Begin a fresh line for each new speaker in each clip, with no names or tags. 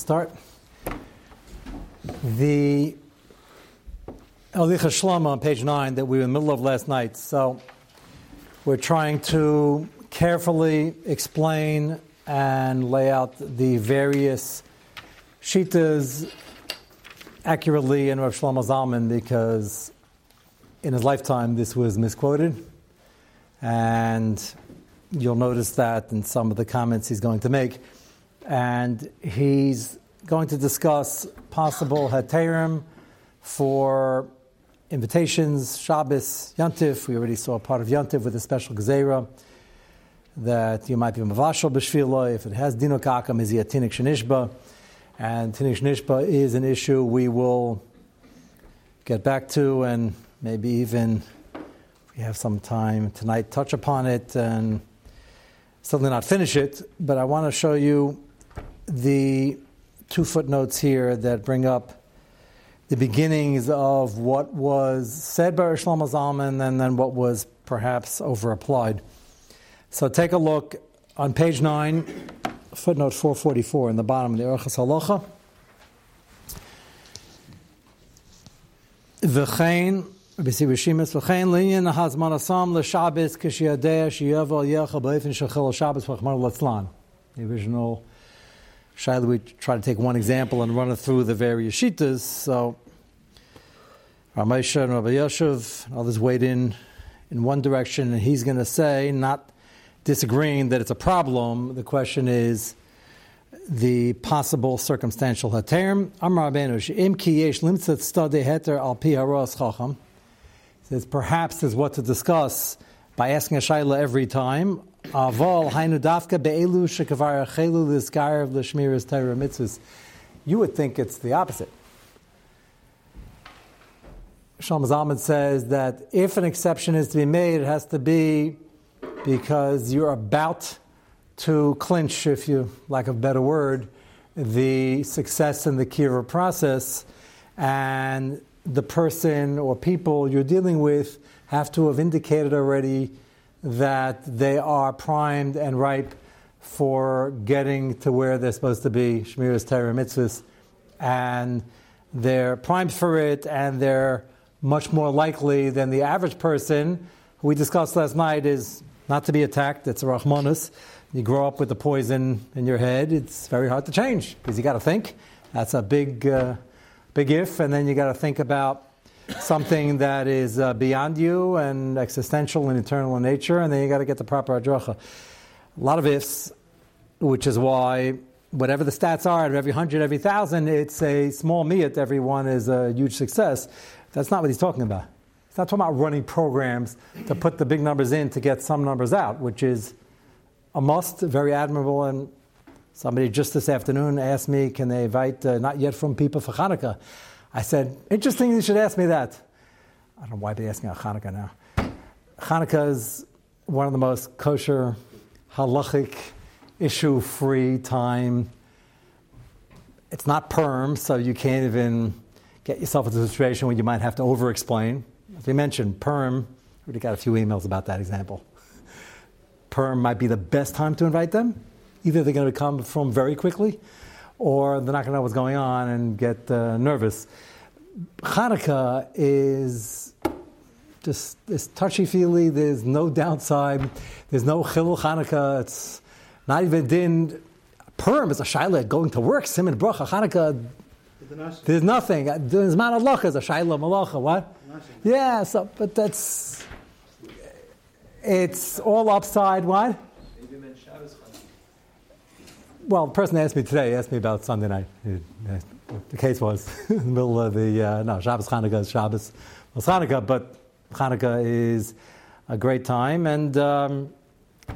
Start. The Halichos Shlomo on page 9 that we were in the middle of last night. So we're trying to carefully explain and lay out the various shitas accurately in Rav Shlomo Zalman because in his lifetime this was misquoted. And you'll notice that in some of the comments he's going to make and he's going to discuss possible heterim for invitations, Shabbos, Yantif. We already saw a part of Yantif with a special gezerah that you might be mavashal b'shvilo if it has dinokakam is he at tinik shenishba, and tinik shenishba is an issue we will get back to and maybe even we have some time tonight touch upon it and certainly not finish it. But I want to show you the two footnotes here that bring up the beginnings of what was said by Shlomo Zalman and then what was perhaps over applied. So take a look on page 9, footnote 444 in the bottom of the Orchas Halacha. V'chein, b'si v'shimis, v'chein linyan hazman asam l'shabes k'shiyadeh shiyav al yecha b'efin shechel Shabbos v'chmar l'tzlan. The original Shaila, we try to take one example and run it through the various shitas. So, Ramesha and Rabbi Yoshev, others weighed in in one direction, and he's going to say, not disagreeing that it's a problem. The question is the possible circumstantial heterim. Amar Rabbeinu, im ki yesh limtzat stade heter al pi haros chacham. Says perhaps is what to discuss by asking a shaila every time. Aval hainu dafka be'elu chelu of Torah mitzvahs. You would think it's the opposite. Shlomo Zalman says that if an exception is to be made, it has to be because you're about to clinch, if you lack of a better word, the success in the Kira process, and the person or people you're dealing with have to have indicated already that they are primed and ripe for getting to where they're supposed to be, Shmiras Torah mitzvahs, and they're primed for it, and they're much more likely than the average person, who we discussed last night, is not to be attacked. It's a Rahmanus. You grow up with the poison in your head, it's very hard to change because you got to think. That's a big, uh, big if, and then you got to think about something that is uh, beyond you and existential and eternal in nature, and then you got to get the proper adracha. A lot of ifs, which is why whatever the stats are, at every hundred, every thousand, it's a small miyat, every one is a huge success. That's not what he's talking about. He's not talking about running programs to put the big numbers in to get some numbers out, which is a must, very admirable. And somebody just this afternoon asked me, can they invite uh, not yet from people for Hanukkah? I said, interesting you should ask me that. I don't know why they're asking about Hanukkah now. Hanukkah is one of the most kosher, halachic, issue free time. It's not Purim, so you can't even get yourself into a situation where you might have to over explain. As we mentioned, Purim, we got a few emails about that example. Purim might be the best time to invite them. Either they're going to come from very quickly, or they're not going to know what's going on and get uh, nervous. Hanukkah is just it's touchy feely. There's no downside. There's no chilul Hanukkah. It's not even din. Purim is a shaila going to work. Simon bracha Hanukkah. There's nothing. There's man is a shaila malacha. What? Yeah. So, but that's it's all upside. What? Well, the person asked me today asked me about Sunday night. The case was in the middle of the uh, no Shabbos Hanukkah is Shabbos was Hanukkah, but Hanukkah is a great time, and um,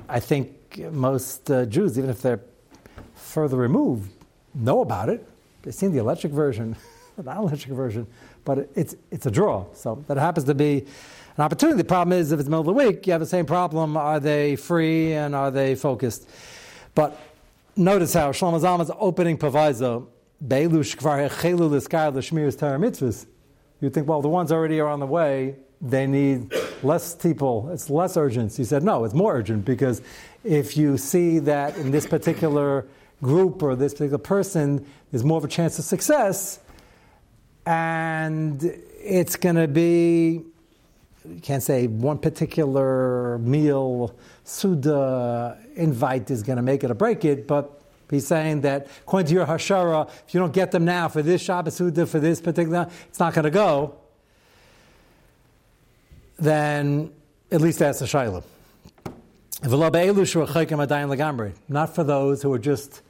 I think most uh, Jews, even if they're further removed, know about it. They've seen the electric version, the non-electric version, but it's it's a draw. So that happens to be an opportunity. The problem is if it's the middle of the week, you have the same problem. Are they free and are they focused? But notice how Shlomo Zalman's opening proviso, Beilush Kvar Hechelu Liskar Lishmir's Torah Mitzvahs. You think, well, the ones already are on the way, they need less people, it's less urgent. He said, no, it's more urgent because if you see that in this particular group or this particular person, there's more of a chance of success. And it's going to be, you can't say one particular meal, Suda invite is going to make it or break it, but he's saying that according to your Hashara, if you don't get them now for this Shabbos Suda, for this particular, it's not going to go. Then at least that's a Shaila. Not for those who are just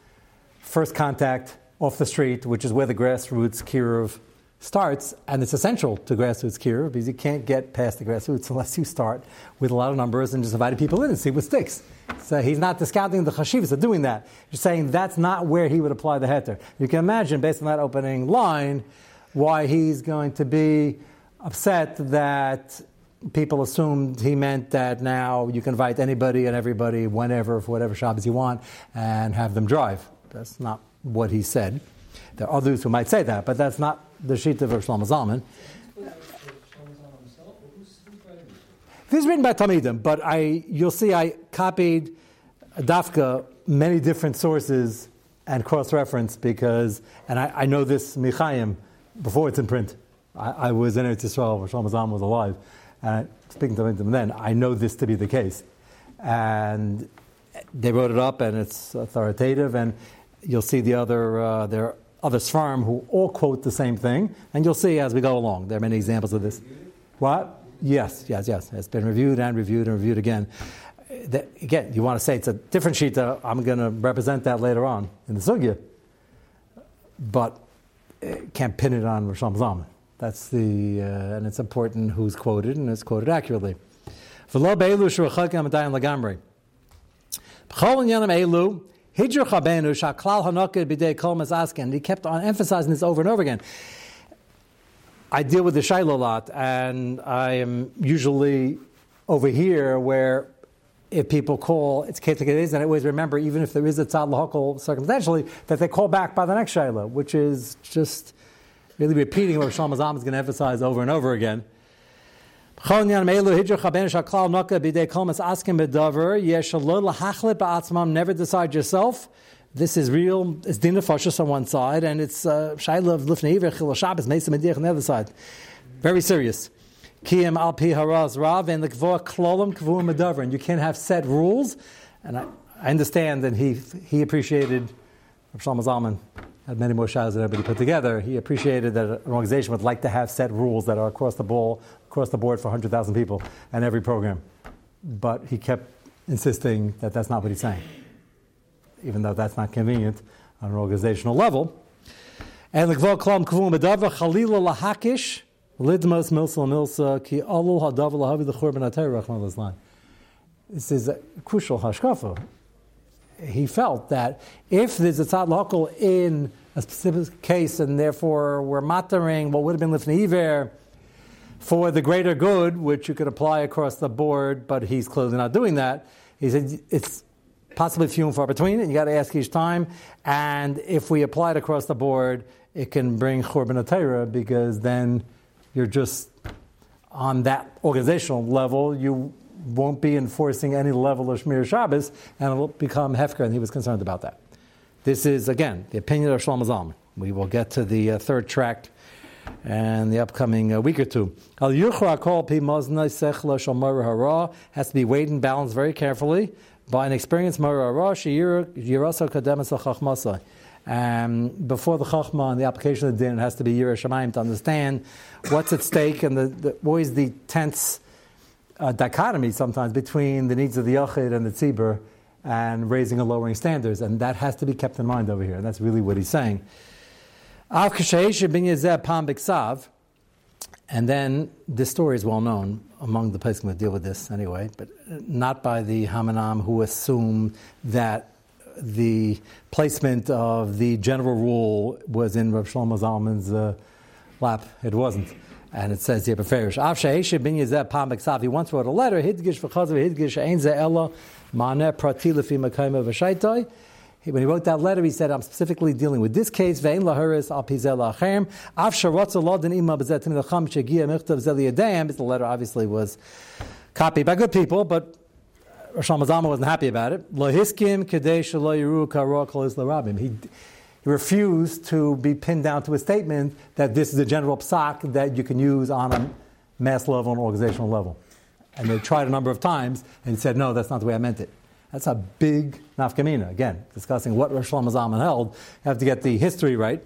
first contact off the street, which is where the grassroots kiruv starts, and it's essential to grassroots kiruv because you can't get past the grassroots unless you start with a lot of numbers and just inviting people in and see what sticks. So he's not discounting the chashivas of doing that. He's saying that's not where he would apply the heter. You can imagine, based on that opening line, why he's going to be upset that people assumed he meant that now you can invite anybody and everybody whenever for whatever Shabbos you want and have them drive. That's not what he said. There are others who might say that, but that's not the sheet of Shlomo Zalman. This is written by Talmidim, but I, you'll see I copied Dafka many different sources and cross-reference because, and I, I know this Michaim before it's in print. I, I was in Eretz Yisrael when Shlomo Zalman was alive, and speaking to them then, I know this to be the case. And they wrote it up, and it's authoritative. And you'll see the other uh, there are other Sfarm who all quote the same thing, and you'll see as we go along. There are many examples of this. What? Yes, yes, yes. It's been reviewed and reviewed and reviewed again. That, again, you want to say it's a different sheet. I'm going to represent that later on in the sugya, but uh, can't pin it on Rosh Zalman. That's the, uh, and it's important who's quoted and it's quoted accurately. V'lo be'elu shurachakam adayin lagamri. B'chol elu, hidr chabenu shaklal hanoked b'dei kol asken. He kept on emphasizing this over and over again. I deal with the Shaila a lot, and I am usually over here where if people call, it's Ketek it is, and I always remember, even if there is a tzad lahokal circumstantially, that they call back by the next Shaila, which is just really repeating what Shlomo Zalman is going to emphasize over and over again. Never decide yourself. This is real. It's din on one side, and it's uh, shayla of lifnei chil Shabbos mesim on the other side. Very serious. Kiyam al pi haraz rav and the lekvoa klolim medaver. And you can't have set rules. And I, I understand that he he appreciated Shlomo Zalman had many more shadows than everybody put together. He appreciated that an organization would like to have set rules that are across the ball, across the board for 100,000 people and every program. But he kept insisting that that's not what he's saying, even though that's not convenient on an organizational level. And l'kvol klam kavum bedava chalila lahakish lidmos milsa milsa ki alul hadav lahavi l'churban atayr rachman This is a crucial hashkafa he felt that if there's a tzad local in a specific case, and therefore we're mattering what would have been lifnei for the greater good, which you could apply across the board, but he's clearly not doing that. He said it's possibly few and far between, and you got to ask each time. And if we apply it across the board, it can bring churban atayra because then you're just on that organizational level. You won't be enforcing any level of Shmir Shabbos, and it'll become Hefker, and he was concerned about that. This is, again, the opinion of Shlomo Zalman. We will get to the uh, third tract and the upcoming uh, week or two. Al Yuchra Kol Pi Sechla Shomar Hara has to be weighed and balanced very carefully by an experienced Mara Hara Yirasa Kademas Chachmasa. Um, before the Chachma and the application of the din, it has to be Yirah Shemaim to understand what's at stake and the, the, always the tense uh, dichotomy sometimes between the needs of the Yachid and the Tzibur and raising and lowering standards, and that has to be kept in mind over here. And that's really what he's saying. And then this story is well known among the places that deal with this anyway, but not by the Hamanam who assume that the placement of the general rule was in Rav Shlomo Zalman's uh, lap. It wasn't. And it says here, Beferish, Av She'eshe bin Yezeh Pam he once wrote a letter, Hidgish v'chazav Hidgish Ein Ze Ella Mane Prati Lefi Mekayma V'shaitai. When he wrote that letter, he said, I'm specifically dealing with this case, Ve'in laharis al pizel la'achem, av sharatza lodin ima b'zetim l'cham shegia michtav zeli. The letter obviously was copied by good people, but Rosh Zalman wasn't happy about it. Lohiskim kadesh lo yiru karokal is larabim. Refused to be pinned down to a statement that this is a general psak that you can use on a mass level and organizational level. And they tried a number of times and said, no, that's not the way I meant it. That's a big nafkamina. Again, discussing what Rosh Zalman held. You have to get the history right.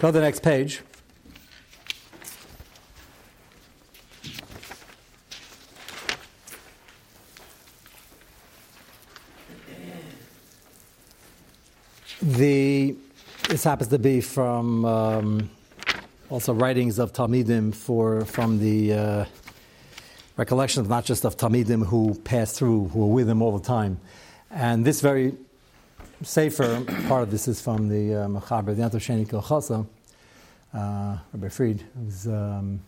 Go to the next page. The this happens to be from um, also writings of Talmidim for from the uh, recollections not just of Talmidim who passed through, who were with him all the time. And this very safer part of this is from the uh, Mechaber, the Yom Tov Sheni Kehilchaso, uh, Rabbi Fried, who's um,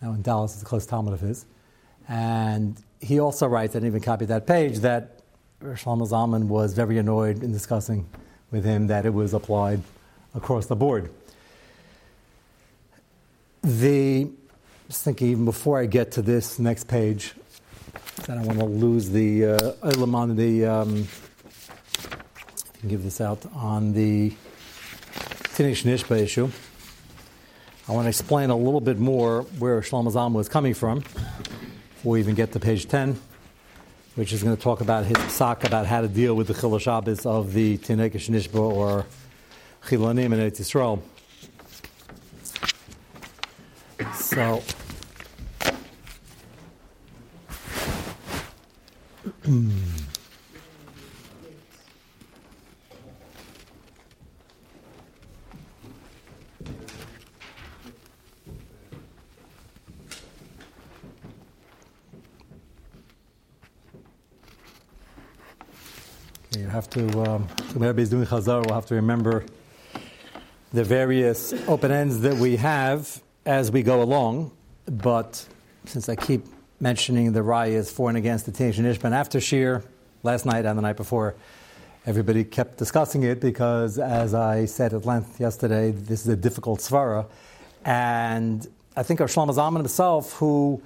now in Dallas, is a close Talmid of his. And he also writes, and even copied that page, that Shlomo Zalman was very annoyed in discussing with him that it was applied across the board. The just thinking even before I get to this next page, I don't want to lose the uh, on the. Um, give this out on the Tinish Nishba issue. I want to explain a little bit more where Shlomo Zalman was coming from before we even get to page 10 which is going to talk about his psak about how to deal with the Chil Shabbos of the Tinekesh Nishba or Chilonim in Eretz Yisrael. So, have to, um, doing Chazar, we'll have to remember the various open ends that we have as we go along. But since I keep mentioning the rayas for and against the Tinish Ishban after Shir, last night and the night before, everybody kept discussing it because, as I said at length yesterday, this is a difficult svara. And I think our Shlomo Zalman himself, who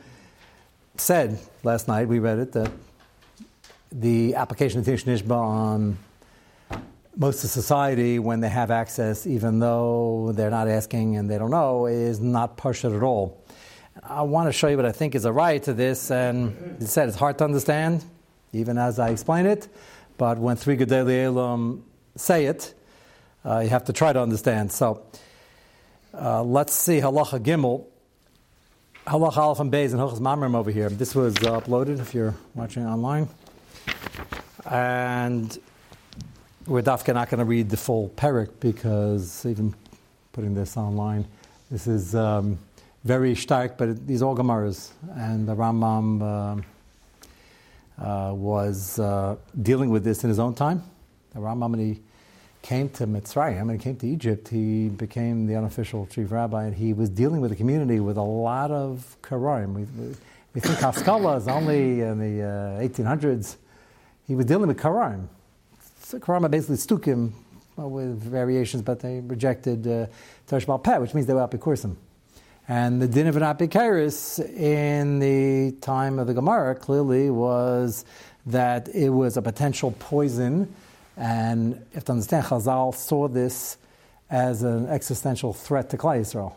said last night, we read it, that the application of Tish Nishba on most of society when they have access, even though they're not asking and they don't know, is not partial at all. I want to show you what I think is a right to this, and he said it's hard to understand, even as I explain it, but when three Gedali Elam say it, uh, you have to try to understand. So uh, let's see Halacha Gimel. Halacha Aleph and Beis and Hilchas Mamrim over here. This was uh, uploaded if you're watching online. And we're definitely not going to read the full parak because even putting this online, this is um, very stark, but these all Gemaras. And the Rambam uh, uh, was uh, dealing with this in his own time. The Rambam, when he came to Mitzrayim, and came to Egypt, he became the unofficial chief rabbi, and he was dealing with the community with a lot of Karaim. We, we, we think Haskalah is only in the 1800s he was dealing with Karaim. So basically stukim well, with variations, but they rejected uh, Teresh Peh, which means they were apikursim. And the din of an apikaris in the time of the Gemara clearly was that it was a potential poison, and you have to understand, Chazal saw this as an existential threat to Klal Yisrael,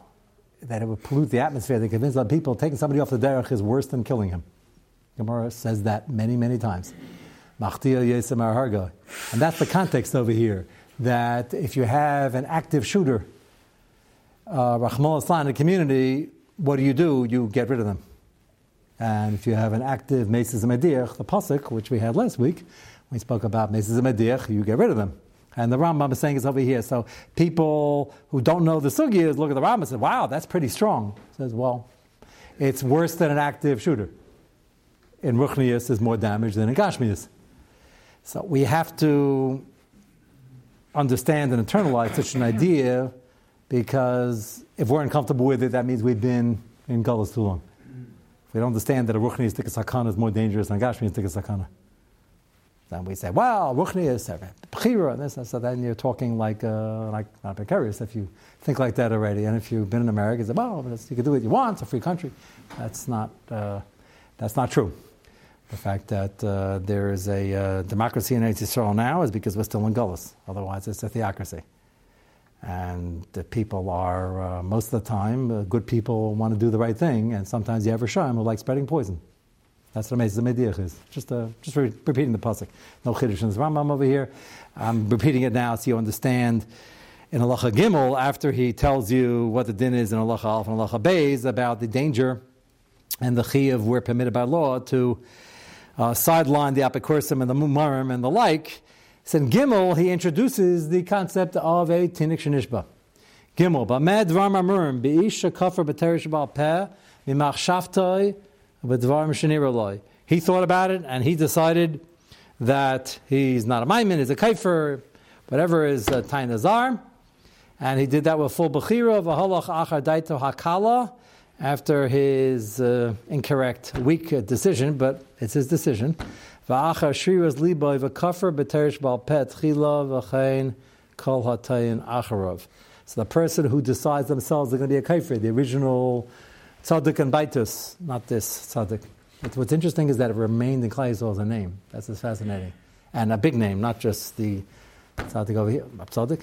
that it would pollute the atmosphere. They convinced that people taking somebody off the derech is worse than killing him. Gemara says that many, many times. And that's the context over here. That if you have an active shooter, uh, in the community, what do you do? You get rid of them. And if you have an active Meses Mediach, the Pasuk, which we had last week, we spoke about Meses Mediach, you get rid of them. And the Rambam is saying it's over here. So people who don't know the Sugyas look at the Rambam and say, wow, that's pretty strong. Says, well, it's worse than an active shooter. In Ruchnius, is more damage than in Gashmius. So we have to understand and internalize such an idea because if we're uncomfortable with it, that means we've been in Gullus too long. If we don't understand that a Ruchni is Sakana is more dangerous than a Gashmi Sakana, then we say, well, Ruchni is Bechira, and this, and so then you're talking like, uh, like not precarious if you think like that already. And if you've been in America, you say, well, you can do what you want, it's a free country. That's not, uh, that's not true. The fact that uh, there is a uh, democracy in Israel now is because we're still in Gullus. Otherwise, it's a theocracy. And the people are, uh, most of the time, uh, good people want to do the right thing, and sometimes you have a sham who like spreading poison. That's what amazing the Mediach is. Just, uh, just re- repeating the pasuk. No chiddush in the Rambam over here. I'm repeating it now so you understand. In Halacha Gimel, after he tells you what the din is in Halacha Alf and Halacha Beis about the danger and the chiyuv we're permitted by law to uh, sideline the apikursim and the mumarim and the like, so in Gimel, he introduces the concept of a tinik shenishba. Gimel, b'med dvar mamurim, b'ish shakafar b'terish b'al peh, mimach shaftoi, b'dvar m'shenir He thought about it, and he decided that he's not a maimin, he's a kaifer, whatever is uh, tain azar. And he did that with full bechira, v'halach achar daito hakala, after his uh, incorrect, weak uh, decision, but it's his decision. So the person who decides themselves they're going to be a kafir, the original tzaddik and baitus, not this tzaddik. What's interesting is that it remained in Klai as a name. That's just fascinating. And a big name, not just the tzaddik over here. Tzaddik?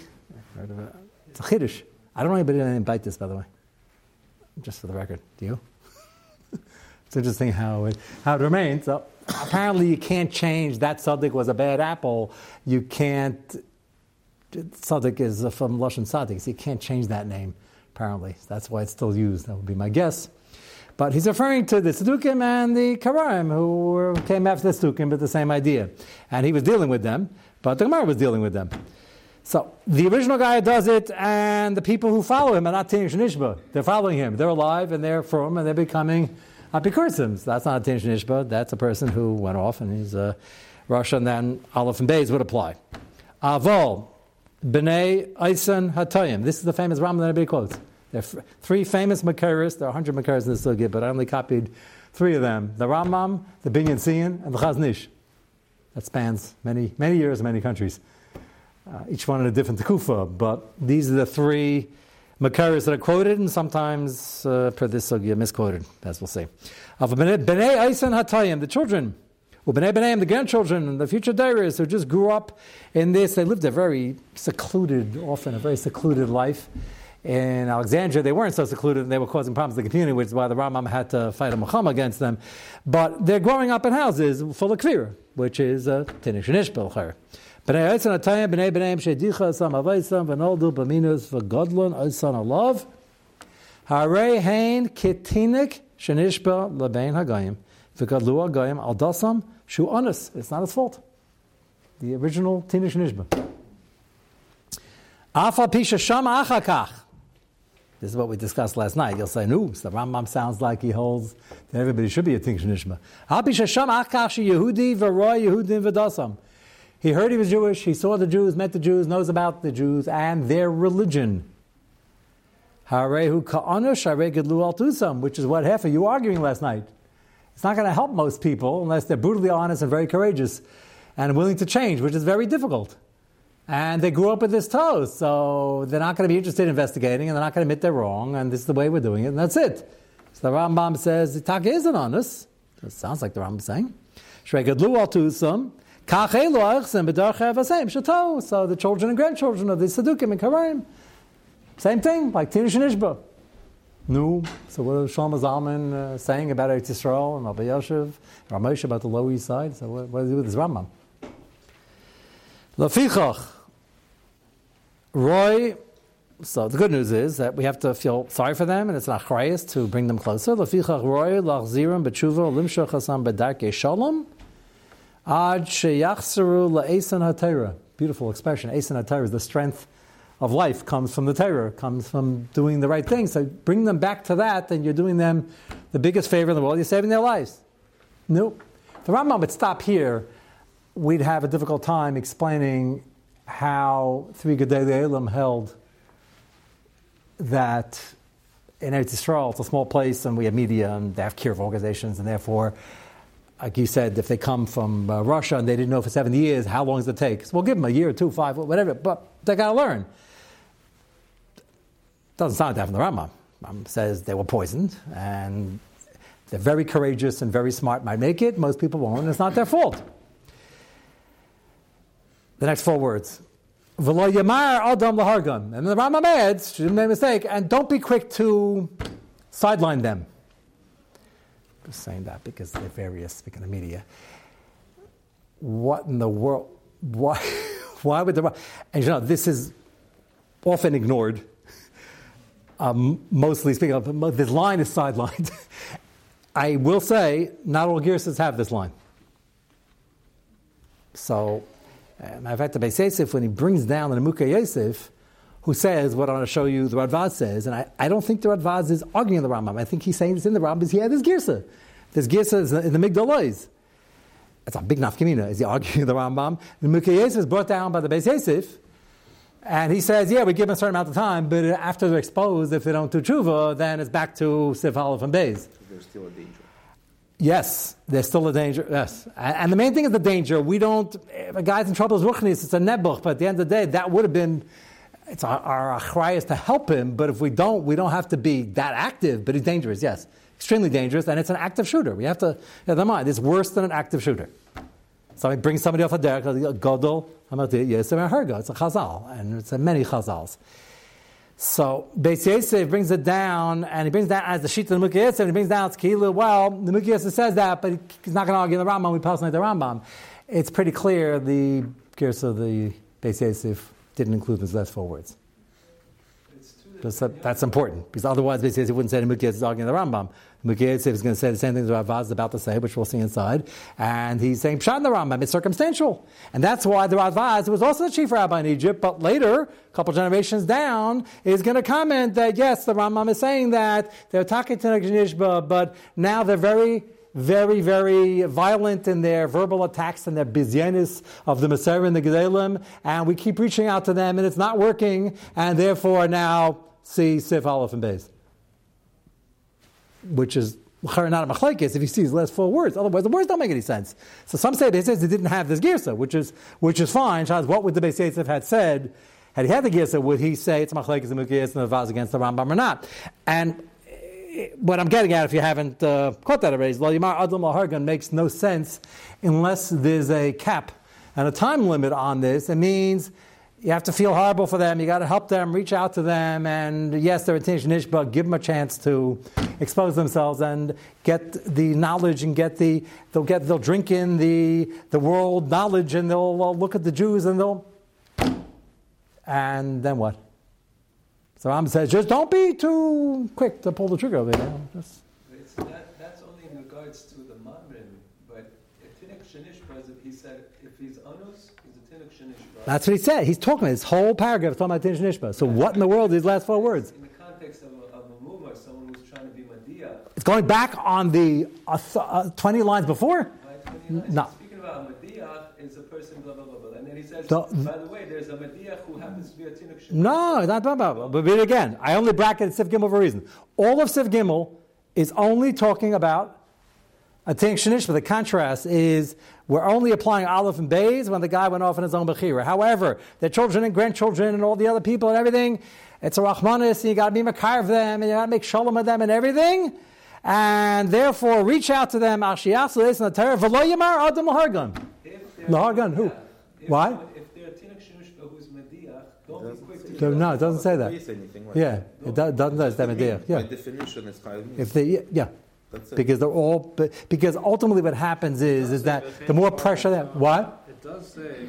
It's a chiddush. I don't know anybody named Baitis, by the way. Just for the record. Do you? it's interesting how it, how it remains. So apparently you can't change that Sadiq was a bad apple. You can't. Sadiq is from Lashon Sadiq, so you can't change that name. Apparently, that's why it's still used. That would be my guess. But he's referring to the Sadukim and the Karaim, who came after the Sadukim with the same idea. And he was dealing with them, but the Gemara was dealing with them. So the original guy does it, and the people who follow him are not Tinish Nishba. They're following him. They're alive, and they're from, and they're becoming Apikursim. That's not a Tinish Nishba. That's a person who went off, and he's a Russia, and then Aleph and Beis would apply. Avol, Bnei Eisen Hatayim. This is the famous Rambam that quotes. There are three famous Makaris. There are 100 Makaris in the Sugya, but I only copied three of them the Rambam, the Binyan Tzion, and the Chazon Ish. That spans many, many years, many countries. Uh, each one in a different kufa, but these are the three makaris that are quoted, and sometimes uh, per this sugya misquoted, as we'll see. Of bnei Eisen Hatayim, the children, bnei bnei the grandchildren, and the future dairies who just grew up in this. They lived a very secluded, often a very secluded life. In Alexandria, they weren't so secluded, and they were causing problems in the community, which is why the Rambam had to fight a Muhammad against them. But they're growing up in houses full of kvir, which is uh, Tinish and Ishbel. B'nei Eitzan Atayim, b'nei b'neim shedicha sam avaisam, v'noldu b'minus v'godlon oisan alav. Harei hein kitinik shenishba lebein hagayim, v'godlu hagayim al dasam shu honest. It's not his fault. The original tinish nishba. Afa pisha sham achakach. This is what we discussed last night. You'll say, no, the Rambam sounds like he holds that everybody should be a Tinish Nishma. Al pisha sham achakach Yehudi v'roy Yehudim v'dasam. He heard he was Jewish, he saw the Jews, met the Jews, knows about the Jews and their religion. Which is what of you arguing last night. It's not going to help most people unless they're brutally honest and very courageous and willing to change, which is very difficult. And they grew up with this toast, so they're not going to be interested in investigating and they're not going to admit they're wrong, and this is the way we're doing it, and that's it. So the Rambam says, the isn't honest. It sounds like the Rambam saying. Shregedlu al tusam, so the children and grandchildren of the Sadukim and Karaim, same thing, like Tinish and Ishba. No. So what is Shlomo Zalman uh, saying about Eretz Yisrael and Rabbi Yoshev, Ramesh about the Low East Side? So what, what does he do with this Rambam? Lafichach. Roy, so the good news is that we have to feel sorry for them, and it's not chrayas to bring them closer. Lafichach roy lachzirim b'tshuva limshach hasam b'darkei shalom Ad sheyachsaru la'esan ha'tera. Beautiful expression. Esan ha'tera is the strength of life comes from the Torah, comes from doing the right thing. So bring them back to that, and you're doing them the biggest favor in the world. You're saving their lives. Nope. The Rambam would stop here, we'd have a difficult time explaining how three Gedei Elam held that in Eretz Yisrael, it's a small place, and we have media, and they have care of organizations, and therefore like you said, if they come from uh, Russia and they didn't know for 70 years, how long does it take? So we'll give them a year or two, five, whatever, but they got to learn. Doesn't sound like that from the. Rambam says they were poisoned, and They're very courageous and very smart, might make it. Most people won't, and it's not their fault. The next four words. And the Rambam adds, shouldn't make a mistake, and don't be quick to sideline them. Saying that because they're various, speaking of media. What in the world? Why, why would the. And you know, this is often ignored. Um, mostly speaking of, this line is sidelined. I will say, not all Girsas have this line. So, of fact, the Beis Yosef, when he brings down the Nimukei Yosef, who says what I want to show you the Radvaz says, and I, I don't think the Radvaz is arguing the Rambam. I think he's saying it's in the Rambam because he had this Girsa. This Girsa in the Migdal Oz. It's a big nafkamina. Is he arguing the Rambam? The Nimukei Yosef is brought down by the Beis Yosef, and he says, yeah, we give them a certain amount of time, but after they're exposed, if they don't do tshuva, then it's back to Sif Aleph and Beis. So
there's still a danger.
Yes, there's still a danger. Yes, and the main thing is the danger. We don't. If a guy's in trouble is ruchnis. It's a nebuch, but at the end of the day, that would have been. It's our, achrayas is to help him, but if we don't, we don't have to be that active. But he's dangerous. Yes, extremely dangerous, and it's an active shooter. We have to mind. It's worse than an active shooter. Somebody brings somebody off a derek, godol, yes, It's a chazal, and it's a many chazals. So Beis Yosef brings it down, and he brings that as the sheet of the Mukhi Yosef, and he brings down it's Tzkilu. Well, the Mukhi Yosef says that, but he's not going to argue the Rambam. We personally the Rambam. It's pretty clear the Girsa of the Beis Yosef didn't include those last four words. That, that's important because otherwise, Beis Yosef wouldn't say the Mukhi Yosef is arguing the Rambam. Mukhietzev is going to say the same thing that Radvaz is about to say, which we'll see inside. And he's saying Pshat in the Rambam. It's circumstantial. And that's why the Radvaz who was also the chief rabbi in Egypt, but later, a couple generations down, is going to comment that yes, the Rambam is saying that they're talking to Nishba, but now they're very very, very violent in their verbal attacks and their bizyanis of the Messiah and the Gedalim, and we keep reaching out to them, and it's not working, and therefore now see Sif Aleph and Beis which is not a machlekes if he sees less four words. Otherwise, the words don't make any sense. So some say they says they didn't have this girsa, which is which is fine. What would the Beis Yosef had said? Had he had the girsa, would he say it's machlekes and mukiyas and the vaz against the Rambam or not? And what I'm getting at, if you haven't uh, caught that already, is Yimar Adam Lahargan makes no sense unless there's a cap and a time limit on this. It means you have to feel horrible for them. You got to help them, reach out to them, and yes, they're attention ish, but give them a chance to expose themselves and get the knowledge and get the they'll get they'll drink in the the world knowledge and they'll look at the Jews and they'll and then what? So Ram says, just don't be too quick to pull the trigger over there.
Just, that, that's only in regards to the Mamrin, but if Shanish he said if he's anus, he's a Tinnik Shanish
that's what he said. He's talking about this whole paragraph talking about Din Nishma. So what in the world are these last four words?
In the context of a, of a mumar, someone who's trying to be Madia.
It's going back on the uh, uh, 20 lines before?
Right, 20 lines. No. Speaking about Madia, is a person blah, blah, blah, blah. And then he says, the, by the way, there's a who happens to be a Tinuk
No, not blah. But again, I only bracketed Sif Gimel for a reason. All of Sif Gimel is only talking about a Tink Shanish, but the contrast is we're only applying Aleph and Bays when the guy went off in his own Bechira. However, their children and grandchildren and all the other people and everything, it's a Rahmanis, and you got to be Makar of them, and you got to make Shalom with them and everything. And therefore, reach out to them, Ashiyas, listen to Torah, V'lo Yamar Adam Lahargan. Lahargan, who? Why?
If they're Tinuk Shinushka who's Mediach, don't be quick
to No, it doesn't say that. Yeah, it doesn't say Mediach. Yeah.
By definition, it's
If they, yeah because they're all because ultimately what happens is is that the more pressure that what?
It does say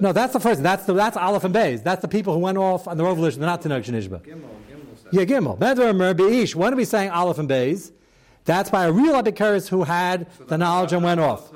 no that's the first that's the that's Aleph and Beis. That's the people who went off on the revolution they're not Tanakh Shinishba yeah Gimel. Bedver Beish when are we saying Aleph and Beis? That's by a real Abikaris who had so the knowledge and went off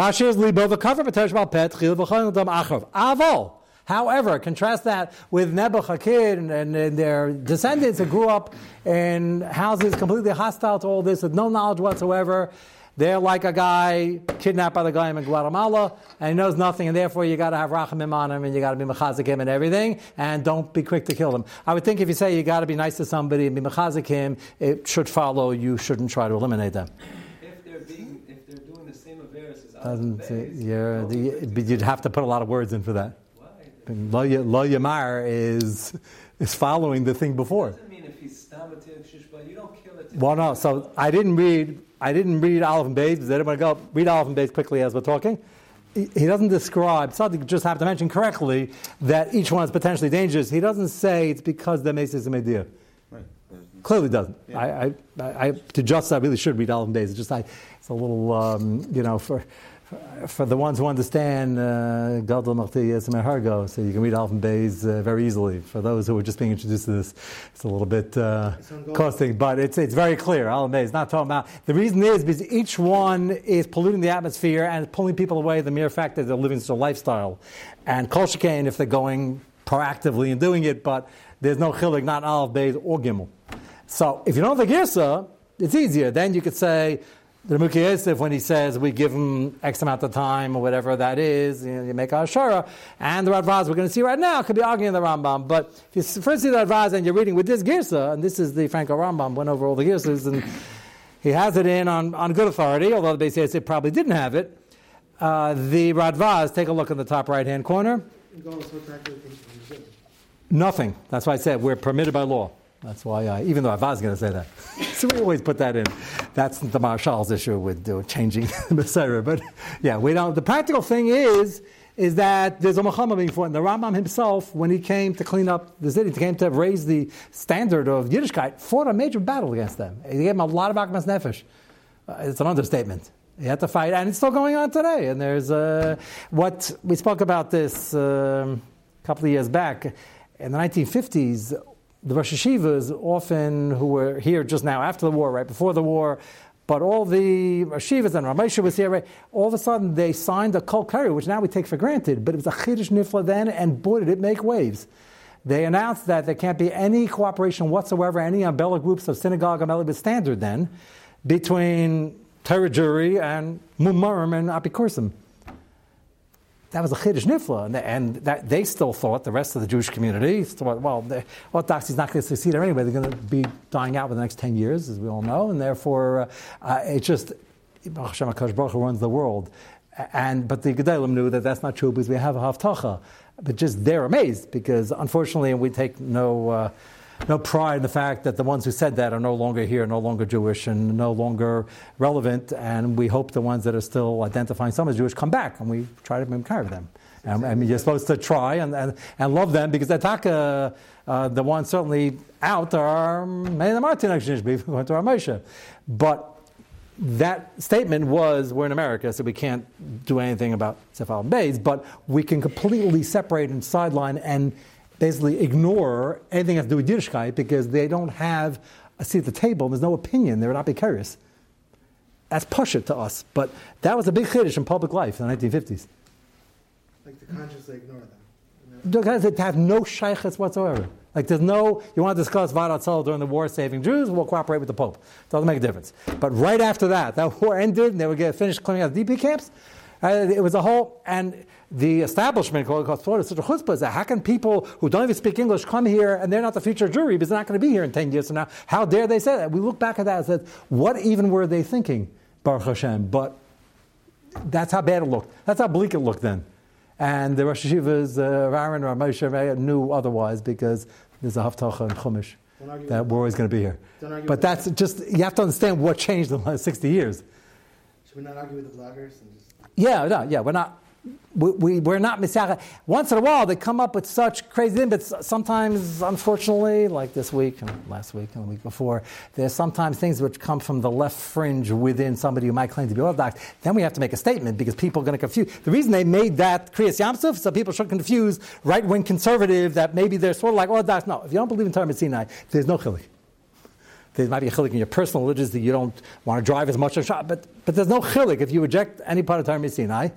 Vashir's Libo the cover of Pet Chil Aval However, contrast that with Nebuchadnezzar and, and, and, their descendants who grew up in houses completely hostile to all this with no knowledge whatsoever. They're like a guy kidnapped by the guy in Guatemala, and he knows nothing, and therefore you got to have rachamim on him, and you got to be mechazik him and everything, and don't be quick to kill him. I would think if you say you got to be nice to somebody and be mechazik him, it should follow. You shouldn't try to eliminate them.
If they're being, if they're doing the same affairs as
Doesn't, you're, you'd have to put a lot of words in for that. Lo Yamar is, is following the thing before.
doesn't mean if he's you don't kill a
Well, no. So I didn't read. I didn't read Aleph and Beis because I didn't want to go read Aleph and Beis quickly as we're talking. He doesn't describe. Something just have to mention correctly that each one is potentially dangerous. He doesn't say it's because the Medea.
Right.
Clearly doesn't. I, I, I, to just I really should read and Beis. It's just I, it's a little, um, you know, for for the ones who understand uh, Gadol Machti Hargo, so you can read and Beis uh, very easily. For those who are just being introduced to this, it's a little bit uh, costing, but it's, it's very clear. And Beis, not talking about. The reason is because each one is polluting the atmosphere and pulling people away the mere fact that they're living such a lifestyle. And Kol Shekain, if they're going proactively and doing it, but there's no chilik, not Aleph, Beis, or Gimel. So if you don't have the Girsa, it's easier. Then you could say, the Ramuki Yosef, when he says we give him X amount of time or whatever that is, you, know, you make a shara, and the Radvaz we're going to see right now could be arguing the Rambam. But if you first see the Radvaz and you're reading with this Girsa, and this is the Frankel Rambam, went over all the Girsas, and he has it in on, on good authority, although the Beis Yosef probably didn't have it. Uh, the Radvaz, take a look in the top right hand corner. Nothing. That's why I said we're permitted by law. That's why I, even though I was going to say that. so we always put that in. That's the Marshal's issue with uh, changing the Messiah. But yeah, we don't. The practical thing is, is that there's a Muhammad being fought. And the Rambam himself, when he came to clean up the city, he came to raise the standard of Yiddishkeit, fought a major battle against them. He gave them a lot of Akmas Nefesh. Uh, it's an understatement. He had to fight, and it's still going on today. And there's uh, what we spoke about this um, a couple of years back. In the 1950s, the Rosh Hashivas, often who were here just now after the war, right before the war, but all the Rashivas and Ramesha was here, right? All of a sudden they signed a Kol Kari, which now we take for granted, but it was a Chiddush Nifla then, and boy, did it make waves. They announced that there can't be any cooperation whatsoever, any umbrella groups of synagogue umbrella standard then, between Torah and Mumarim and Apikursim that was a Chiddush Nifla, and, and that, they still thought, the rest of the Jewish community, thought, well, the Orthodoxy is not going to succeed there anyway. They're going to be dying out within the next 10 years, as we all know, and therefore, uh, it's just, Hashem HaKadosh Baruch runs the world. And, but the Gedalim knew that that's not true because we have a Haftacha. But just they're amazed because, unfortunately, we take no. Uh, no pride in the fact that the ones who said that are no longer here, no longer Jewish, and no longer relevant. And we hope the ones that are still identifying some as Jewish come back, and we try to encourage them. And, I mean, you're supposed to try and, and, and love them because Ataka, uh, the ones certainly out are many of them are Tinach going to our Moshe. But that statement was we're in America, so we can't do anything about Sefal Bays, but we can completely separate and sideline and basically ignore anything that has to do with Yiddishkeit because they don't have a seat at the table. There's no opinion. They're not be curious. That's it to us. But that was a big chiddush in public life in the 1950s.
Like to consciously ignore them.
Because they have no shaykhs whatsoever. Like there's no, you want to discuss Vadat during the war saving Jews, we'll cooperate with the Pope. It doesn't make a difference. But right after that, that war ended and they would get finished clearing out the DP camps. Uh, it was a whole, and the establishment called Florida such a chutzpah is that how can people who don't even speak English come here and they're not the future jury because they're not going to be here in 10 years from now? How dare they say that? We look back at that and said, what even were they thinking, Baruch Hashem? But that's how bad it looked. That's how bleak it looked then. And the Rosh Hashivas, uh, Aaron or Moshe knew otherwise because there's a Haftacha and Chumash that we're always going to be here. But that's just, you have to understand what changed in the last 60 years.
Should we not argue with the bloggers?
Yeah, no, yeah, we're not we, we, we're not misyacha. Once in a while, they come up with such crazy things, but sometimes, unfortunately, like this week and last week and the week before, there's sometimes things which come from the left fringe within somebody who might claim to be Orthodox. Then we have to make a statement because people are going to confuse. The reason they made that Kriyas Yamsuf, so people should confuse right wing conservative that maybe they're sort of like Orthodox. No, if you don't believe in Torah Sinai, there's no chilik. There might be a chilik in your personal religions that you don't want to drive as much as shop, but, but there's no chilik if you reject any part of Torah Sinai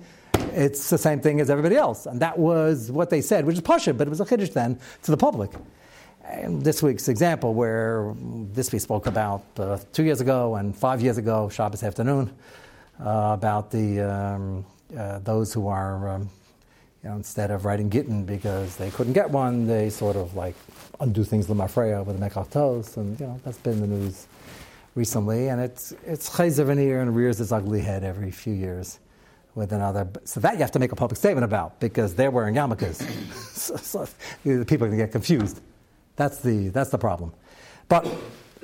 it's the same thing as everybody else. And that was what they said, which is Pasha, but it was a Kiddush then to the public. And this week's example, where this we spoke about uh, two years ago and five years ago, Shabbos afternoon, uh, about the um, uh, those who are, um, you know, instead of writing Gittin because they couldn't get one, they sort of like undo things Lamafreya with the Mekach and you know that's been the news recently, and it's it's Chayzer and rears its ugly head every few years with another. So that you have to make a public statement about because they're wearing yarmulkes. so, so, the people are going to get confused. That's the, that's the problem. But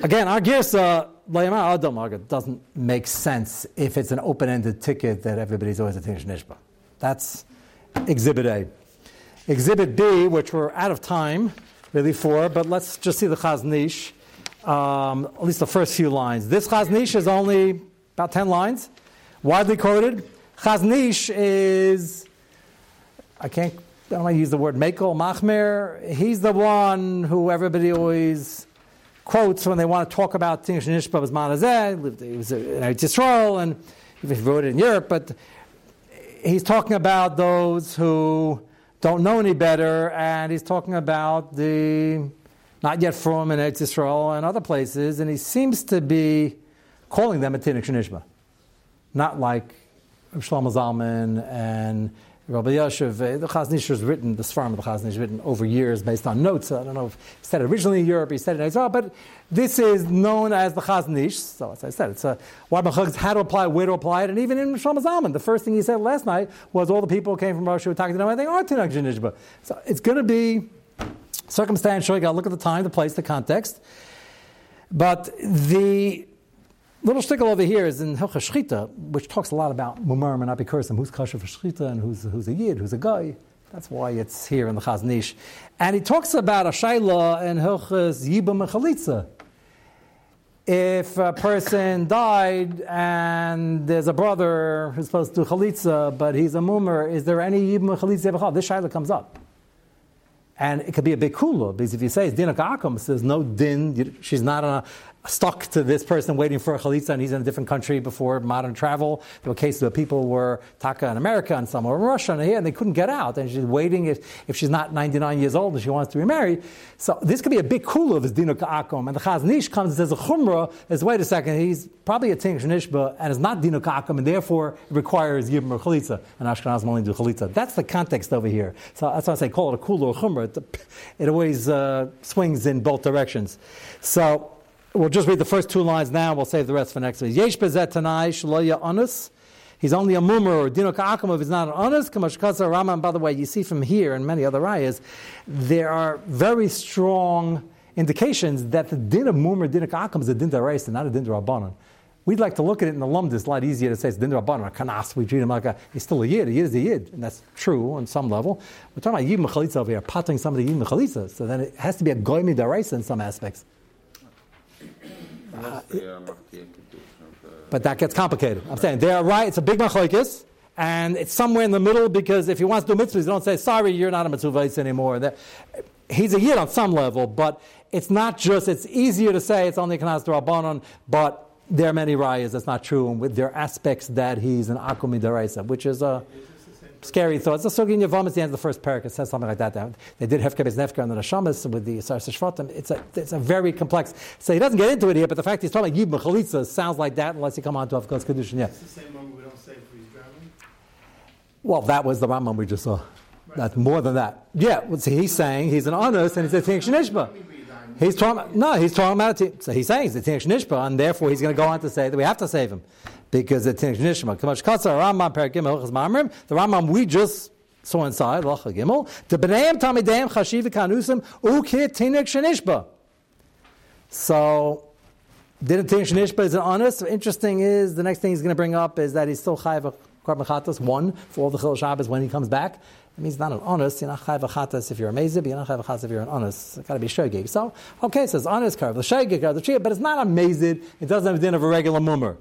Again, our girsa layama doesn't make sense if it's an open-ended ticket that everybody's always attention nishba. That's exhibit A. Exhibit B, which we're out of time really for, but let's just see the Chazon Ish. Um, at least the first few lines. This Chazon Ish is only about ten lines, widely quoted. Chazon Ish is I can't I don't want to use the word Mekel Machmer. He's the one who everybody always quotes when they want to talk about Tinish Nishba was Manazeh, he was in Yisrael, and he wrote it in Europe, but he's talking about those who don't know any better, and he's talking about the not yet from in Eretz Yisrael and other places, and he seems to be calling them a Tinok Shenishba, not like Shlomo Zalman and Rabbi Yashiv, uh, the Chazon Ish was written, the Sfarim of the Chazon Ish written over years based on notes. I don't know if he said it originally in Europe, he said it in Israel, but this is known as the Chazon Ish. So as I said, it's a what how to apply, where to apply it, and even in Shlomo Zalman, the first thing he said last night was all the people who came from Russia who talking to them, they are Tinok Shenishba. So it's going to be circumstantial. You got to look at the time, the place, the context. But the little shtickle over here is in Hilcha Shchita, which talks a lot about Mumar and Apikurim, who's kosher for Shchita and who's, who's a Yid, who's a guy. That's why it's here in the Chazon Ish. And he talks about a Shaila and Hilchas Yibam and Chalitza. If a person died and there's a brother who's supposed to do Chalitza, but he's a Mumar, is there any Yibam and Chalitza? This Shaila comes up. And it could be a big kula, because if you say it's akum, says no din, she's not a, stuck to this person waiting for a chalitza and he's in a different country before modern travel. There were cases where people were Taka in America and some were in Russia and here and they couldn't get out and she's waiting if, if she's not 99 years old and she wants to be married. So this could be a big kula of his dinu ka'akum. And the Chazon Ish comes and says a chumrah is, wait a second, he's probably a tinok shenishba and is not dinu ka'akum and therefore it requires yibim or chalitza and Ashkenaz only do chalitza. That's the context over here. So that's why I say call it a kula or chumrah. It, it always uh, swings in both directions. So We'll just read the first two lines now. We'll save the rest for next week. Yesh bezet tanai shloya anus. He's only a mummer or dino ka'akamov. He's not an honest. Kamashkasa Rambam. By the way, you see from here and many other ayahs, there are very strong indications that the din of mummer din ka'akam is a din daraisa, not a din rabbanon. We'd like to look at it in the lumdis. It's a lot easier to say it's din rabbanon or kanas. We treat him like a he's still a yid. A yid is a yid, and that's true on some level. We're talking about yid mechalitza over here, potting some of the yid mechalitza. So then it has to be a goymi daraisa in some aspects. Uh, but that gets complicated. I'm saying they're right. It's a big machlokes, and it's somewhere in the middle because if he wants to do mitzvahs, they don't say sorry, you're not a mitzvah anymore. he's a yid on some level, but it's not just. It's easier to say it's only kanas rabbanon, but there are many rayas that's not true, and with there are aspects that he's an akumi deraisa, which is a scary thoughts. The Sugi in Yavam is the end of the first parak. It says something like that. They did Hefka Bez Nefka and the Neshamas with the Sar Shvatim. It's a, it's a very complex. So he doesn't get into it here, but the fact he's talking about Yib Chalitza sounds like that unless you come on to Avkos Kedushin. Yeah.
It's the same moment we don't say if he's drowning.
Well, that was the Rambam we just saw. Right. That's more than that. Yeah, well, see, he's saying he's an honest and he's a Tinok Shenishba. He's. No, he's talking about it. So he's saying he's a Tinok Shenishba, and therefore he's going to go on to say that we have to save him because it's Tinok Shenishba. Rambam The Rambam we just so inside, Gimel, the B'nayim Tamideim Chashiv Kanusim Ukit Tinok Shenishba. So, didn't Shenishba is honest. Interesting is, the next thing he's going to bring up is that he's still Chayiv Karmachatas, one, for all the Chil Shabbos when he comes back. It means not an honest, you're not Chayiv Chatas if you're a Mezib, you're not Chayiv Chatas if you're an honest. It's got to be Shogig. So, okay, so it's honest Karv, the Shogig, the Chia, but it's not a it doesn't have a din of a regular Mummer.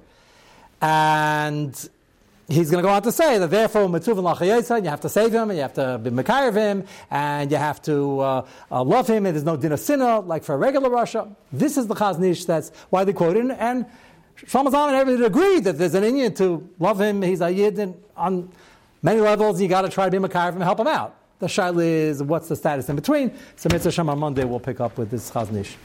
And he's going to go on to say that therefore mitzvah lachayetza, you have to save him, and you have to be mekayir him, and you have to uh, uh, love him, and there's no din of sinner like for a regular Russia. This is the Chazon Ish. That's why they quote it. And Shlomo and everybody agreed that there's an Indian to love him. He's a yid and on many levels. You got to try to be him and help him out. The shaila is what's the status in between. So Mitzvah Shem on Monday we'll pick up with this Chazon Ish.